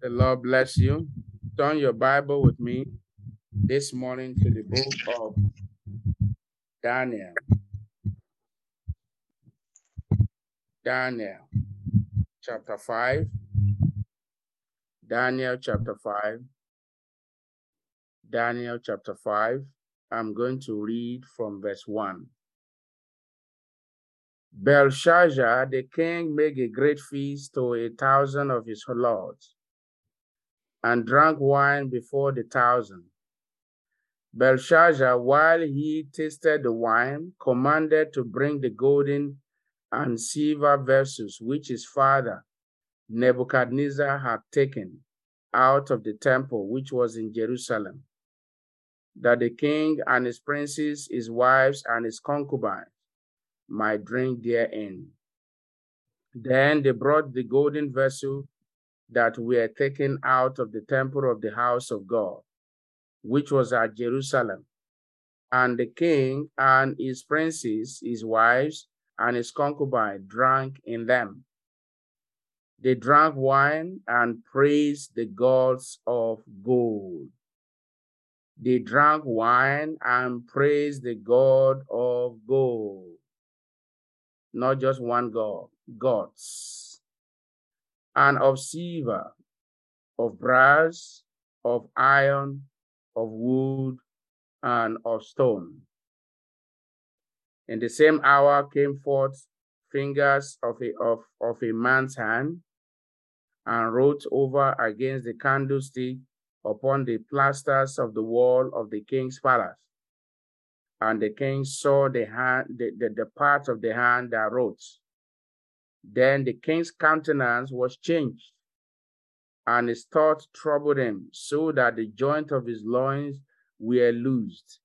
The Lord bless you. Turn your Bible with me this morning to the book of Daniel. Daniel chapter 5. Daniel chapter 5. Daniel chapter 5. I'm going to read from verse 1. Belshazzar the king made a great feast to a thousand of his lords and drank wine before the thousand. Belshazzar, while he tasted the wine, commanded to bring the golden and silver vessels which his father Nebuchadnezzar had taken out of the temple which was in Jerusalem, that the king and his princes, his wives, and his concubines might drink therein. Then they brought the golden vessel that were taken out of the temple of the house of God, which was at Jerusalem. And the king and his princes, his wives, and his concubine drank in them. They drank wine and praised the gods of gold. They drank wine and praised the God of gold. Not just one God, gods and of silver, of brass, of iron, of wood, and of stone. In the same hour came forth fingers of a, of, of a man's hand and wrote over against the candlestick upon the plasters of the wall of the king's palace. And the king saw the hand, the, the, the part of the hand that wrote. Then the king's countenance was changed, and his thought troubled him, so that the joint of his loins were loosed,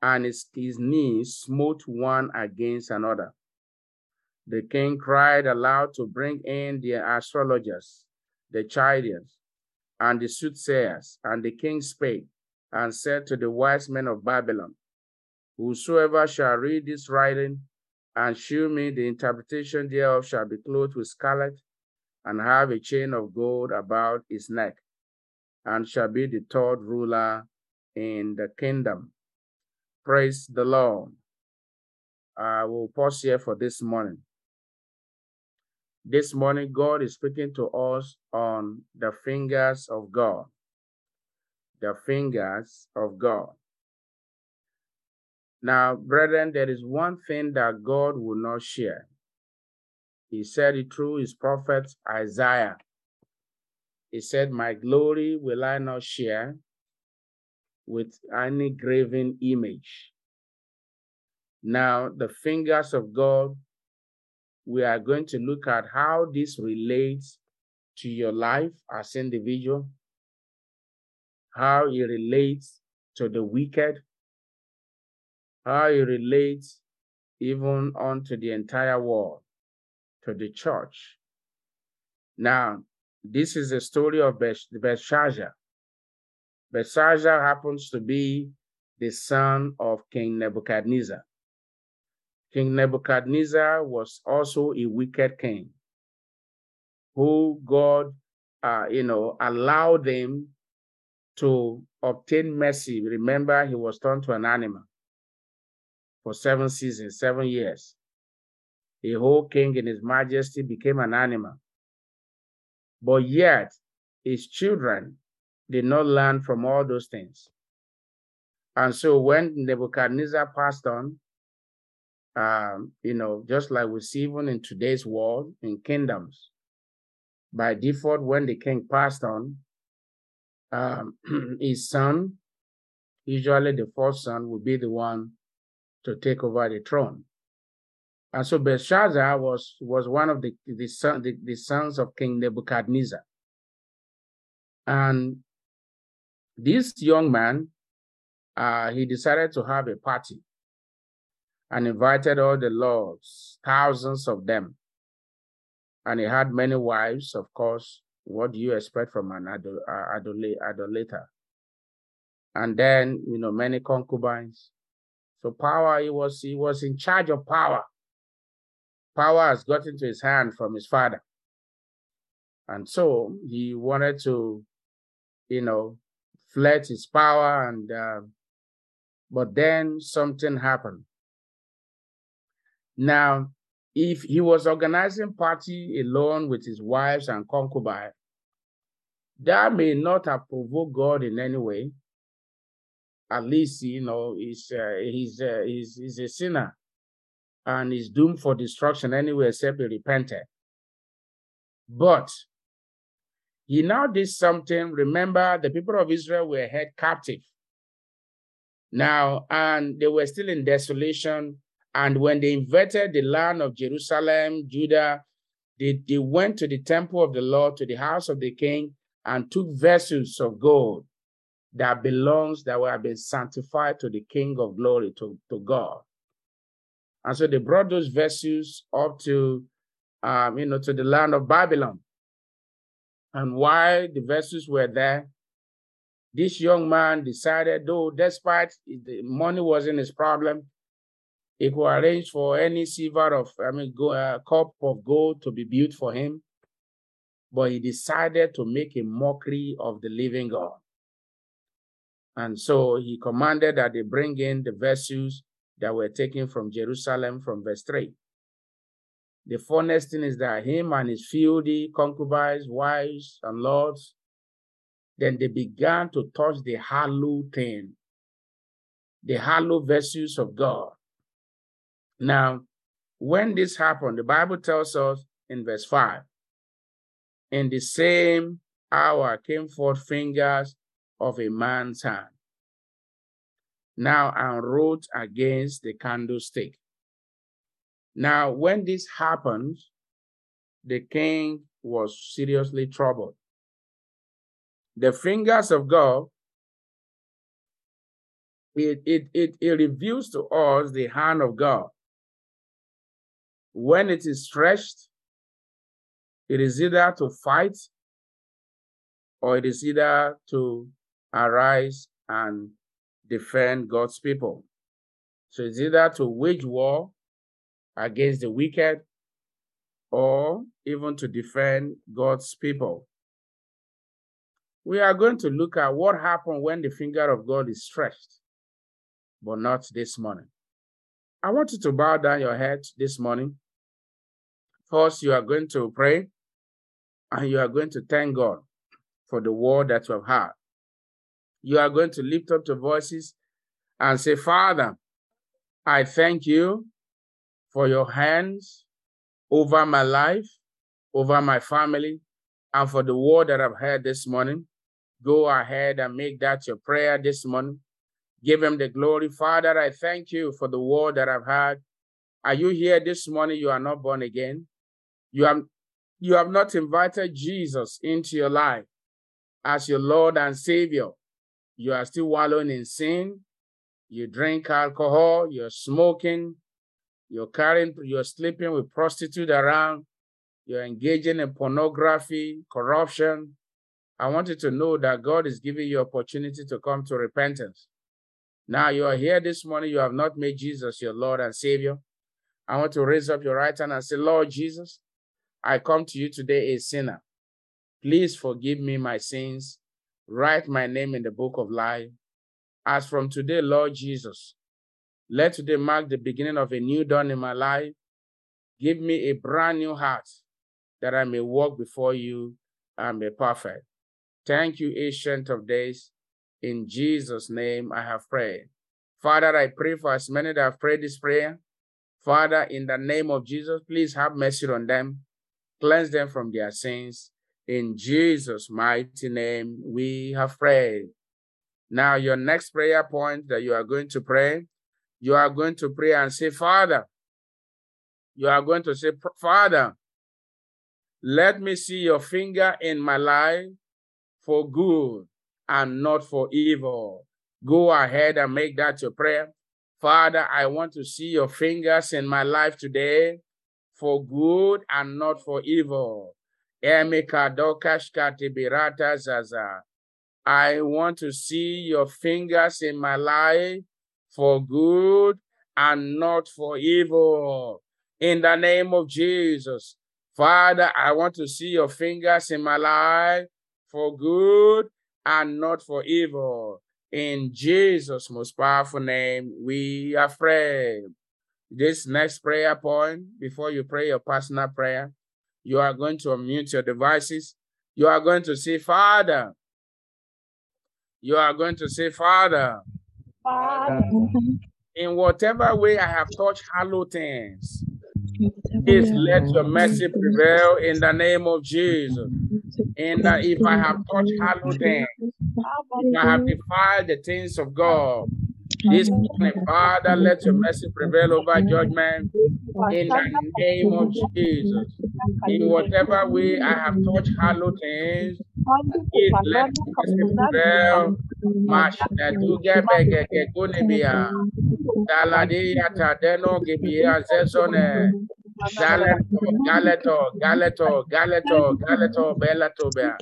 and his, his knees smote one against another. The king cried aloud to bring in the astrologers, the Chaldeans, and the soothsayers, and the king spake and said to the wise men of Babylon, Whosoever shall read this writing and shew me the interpretation thereof shall be clothed with scarlet and have a chain of gold about his neck and shall be the third ruler in the kingdom. Praise the Lord. I will pause here for this morning. This morning, God is speaking to us on the fingers of God. The fingers of God. Now, brethren, there is one thing that God will not share. He said it through his prophet Isaiah. He said, My glory will I not share with any graven image. Now, the fingers of God, we are going to look at how this relates to your life as an individual, how it relates to the wicked, how it relates even onto the entire world, to the church. Now, this is the story of Belshazzar. Belshazzar happens to be the son of King Nebuchadnezzar. King Nebuchadnezzar was also a wicked king who God, uh, you know, allowed them to obtain mercy. Remember, he was turned to an animal for seven seasons, seven years. A whole king in his majesty became an animal. But yet, his children did not learn from all those things. And so when Nebuchadnezzar passed on, um, you know, just like we see even in today's world, in kingdoms, by default, when the king passed on, um, his son, usually the fourth son, would be the one to take over the throne. And so Belshazzar was, was one of the, the, son, the, the sons of King Nebuchadnezzar. And this young man, uh, he decided to have a party and invited all the lords, thousands of them. And he had many wives, of course. What do you expect from an adol- uh, adolator? And then, you know, many concubines. So power, he was he was in charge of power. Power has got into his hand from his father. And so he wanted to, you know, flex his power and uh, but then something happened. Now, if he was organizing party alone with his wives and concubines, that may not have provoked God in any way. At least, you know, he's, uh, he's, uh, he's, he's a sinner and is doomed for destruction anyway, except he repented. But he now did something. Remember, the people of Israel were held captive. Now, and they were still in desolation. And when they invaded the land of Jerusalem, Judah, they, they went to the temple of the Lord, to the house of the king, and took vessels of gold that belongs, that were been sanctified to the King of glory, to, to God. And so they brought those vessels up to, um, you know, to the land of Babylon. And while the vessels were there, this young man decided, though, despite the money wasn't his problem, he could arrange for any silver of, I mean, go, uh, cup of gold to be built for him. But he decided to make a mockery of the living God. And so he commanded that they bring in the vessels that were taken from Jerusalem from verse 3. The funniest thing is that him and his filthy concubines, wives, and lords, then they began to touch the hallowed thing, the hallowed vessels of God. Now, when this happened, the Bible tells us in verse 5 in the same hour came forth fingers of a man's hand. Now and wrote against the candlestick. Now, when this happened, the king was seriously troubled. The fingers of God, it, it, it, it reveals to us the hand of God. When it is stretched, it is either to fight or it is either to arise and defend God's people. So it's either to wage war against the wicked or even to defend God's people. We are going to look at what happened when the finger of God is stretched, but not this morning. I want you to bow down your head this morning. First, you are going to pray and you are going to thank God for the word that you have heard. You are going to lift up your voices and say, Father, I thank you for your hands over my life, over my family, and for the word that I've heard this morning. Go ahead and make that your prayer this morning. Give him the glory. Father, I thank you for the word that I've heard. Are you here this morning? You are not born again. You have you have not invited Jesus into your life as your Lord and Savior, you are still wallowing in sin. You drink alcohol, you're smoking, you're carrying, you're sleeping with prostitute around, you're engaging in pornography, corruption. I want you to know that God is giving you opportunity to come to repentance. Now you are here this morning, you have not made Jesus your Lord and Savior. I want to raise up your right hand and say, Lord Jesus, I come to you today a sinner. Please forgive me my sins. Write my name in the book of life. As from today, Lord Jesus, let today mark the beginning of a new dawn in my life. Give me a brand new heart that I may walk before you and be perfect. Thank you, Ancient of Days. In Jesus' name I have prayed. Father, I pray for as many that have prayed this prayer. Father, in the name of Jesus, please have mercy on them cleanse them from their sins. In Jesus' mighty name, we have prayed. Now, your next prayer point that you are going to pray, you are going to pray and say, Father, you are going to say, Father, let me see your finger in my life for good and not for evil. Go ahead and make that your prayer. Father, I want to see your fingers in my life today for good and not for evil. I want to see your fingers in my life for good and not for evil. In the name of Jesus. Father, I want to see your fingers in my life for good and not for evil. In Jesus' most powerful name, we are prayed. This next prayer point, before you pray your personal prayer, you are going to unmute your devices. You are going to say, Father. You are going to say, Father. Father. In whatever way I have touched hallowed things, Please let your mercy prevail in the name of Jesus. And that if I have touched hallowed things, if I have defiled the things of God, this morning, Father, let your mercy prevail over judgment in the name of Jesus. In whatever way I have touched hallowed things, please let mercy prevail. Mashaduge begege gunibia. Daladi yata deno gibia zezone. Galeto, Galeto, Galeto, Galeto, Galeto, Bellato, Bear.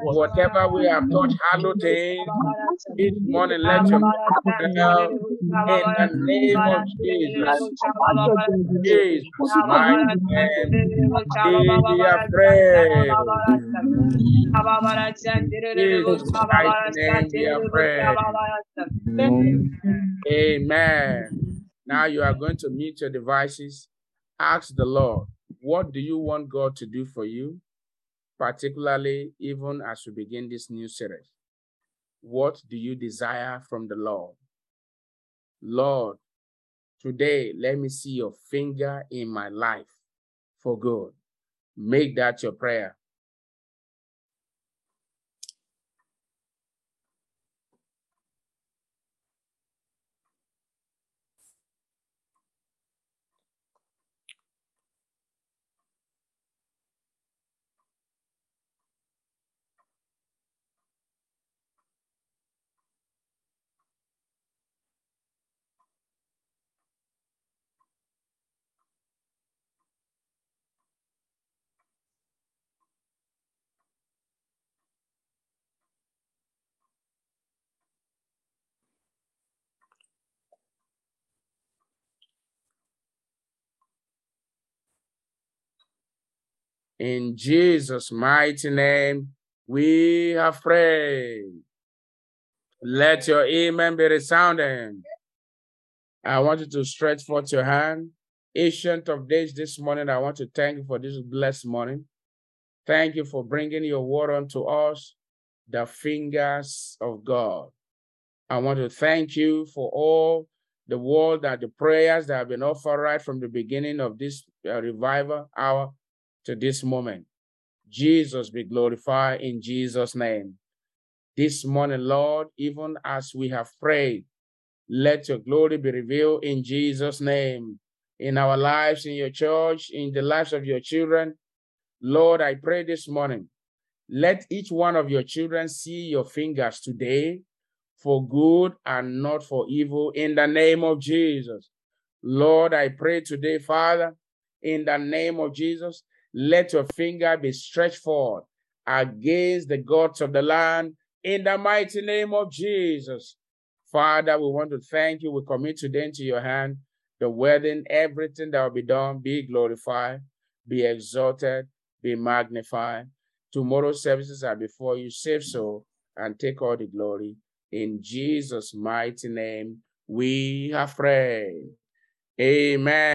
Whatever we have taught, hallowed things, this morning let your prayer in the name of Jesus. Jesus, my name, are praying. Jesus, my name, we are praying. Amen. Now you are going to mute your devices ask the Lord, what do you want God to do for you? Particularly, even as we begin this new series. What do you desire from the Lord? Lord, today let me see your finger in my life for good. Make that your prayer. In Jesus' mighty name, we have prayed. Let your amen be resounding. I want you to stretch forth your hand. Ancient of days, this morning, I want to thank you for this blessed morning. Thank you for bringing your word unto us, the fingers of God. I want to thank you for all the word that the prayers that have been offered right from the beginning of this uh, revival hour to this moment. Jesus be glorified in Jesus' name. This morning, Lord, even as we have prayed, let your glory be revealed in Jesus' name, in our lives, in your church, in the lives of your children. Lord, I pray this morning, let each one of your children see your fingers today for good and not for evil in the name of Jesus. Lord, I pray today, Father, in the name of Jesus, let your finger be stretched forward against the gods of the land in the mighty name of Jesus. Father, we want to thank you. We commit today into your hand the wedding, everything that will be done, be glorified, be exalted, be magnified. Tomorrow's services are before you. Save so and take all the glory. In Jesus' mighty name, we have prayed. Amen.